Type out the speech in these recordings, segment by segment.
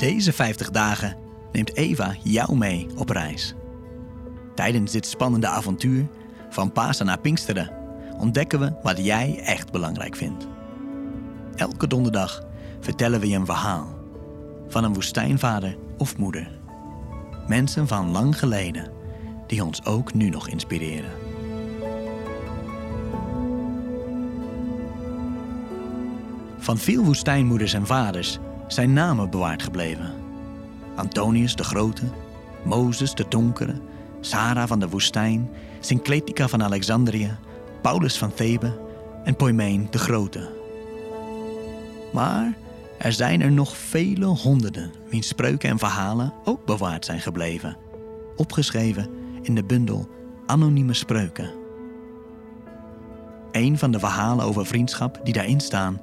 Deze 50 dagen neemt Eva jou mee op reis. Tijdens dit spannende avontuur, van Pasen naar Pinksteren, ontdekken we wat jij echt belangrijk vindt. Elke donderdag vertellen we je een verhaal van een woestijnvader of moeder. Mensen van lang geleden die ons ook nu nog inspireren. Van veel woestijnmoeders en vaders zijn namen bewaard gebleven. Antonius de Grote, Mozes de Donkere, Sarah van de Woestijn, Syncletica van Alexandrië, Paulus van Thebe en Poimeen de Grote. Maar er zijn er nog vele honderden wiens spreuken en verhalen ook bewaard zijn gebleven, opgeschreven in de bundel Anonieme Spreuken. Een van de verhalen over vriendschap die daarin staan,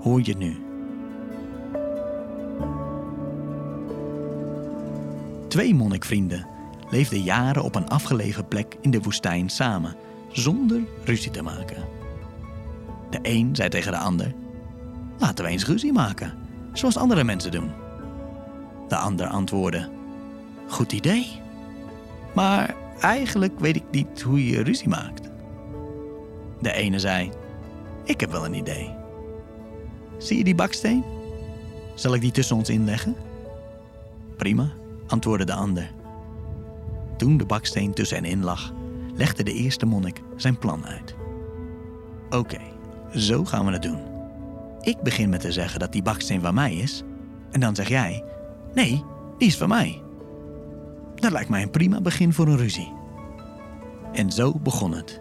hoor je nu. Twee monnikvrienden leefden jaren op een afgelegen plek in de woestijn samen, zonder ruzie te maken. De een zei tegen de ander: Laten we eens ruzie maken, zoals andere mensen doen. De ander antwoordde: Goed idee. Maar eigenlijk weet ik niet hoe je ruzie maakt. De ene zei: Ik heb wel een idee. Zie je die baksteen? Zal ik die tussen ons inleggen? Prima, antwoordde de ander. Toen de baksteen tussen hen in lag, legde de eerste monnik zijn plan uit. Oké, zo gaan we het doen. Ik begin met te zeggen dat die baksteen van mij is. En dan zeg jij: Nee, die is van mij. Dat lijkt mij een prima begin voor een ruzie. En zo begon het.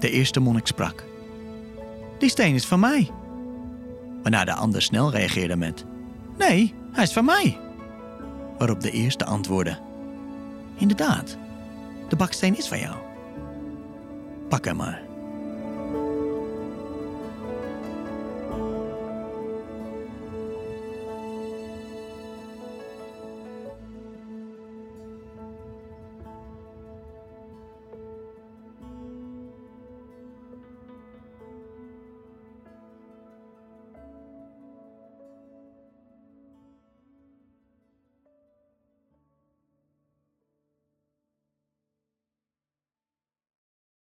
De eerste monnik sprak: Die steen is van mij. Waarna de ander snel reageerde met: Nee, hij is van mij. Waarop de eerste antwoordde: Inderdaad, de baksteen is van jou. Pak hem maar.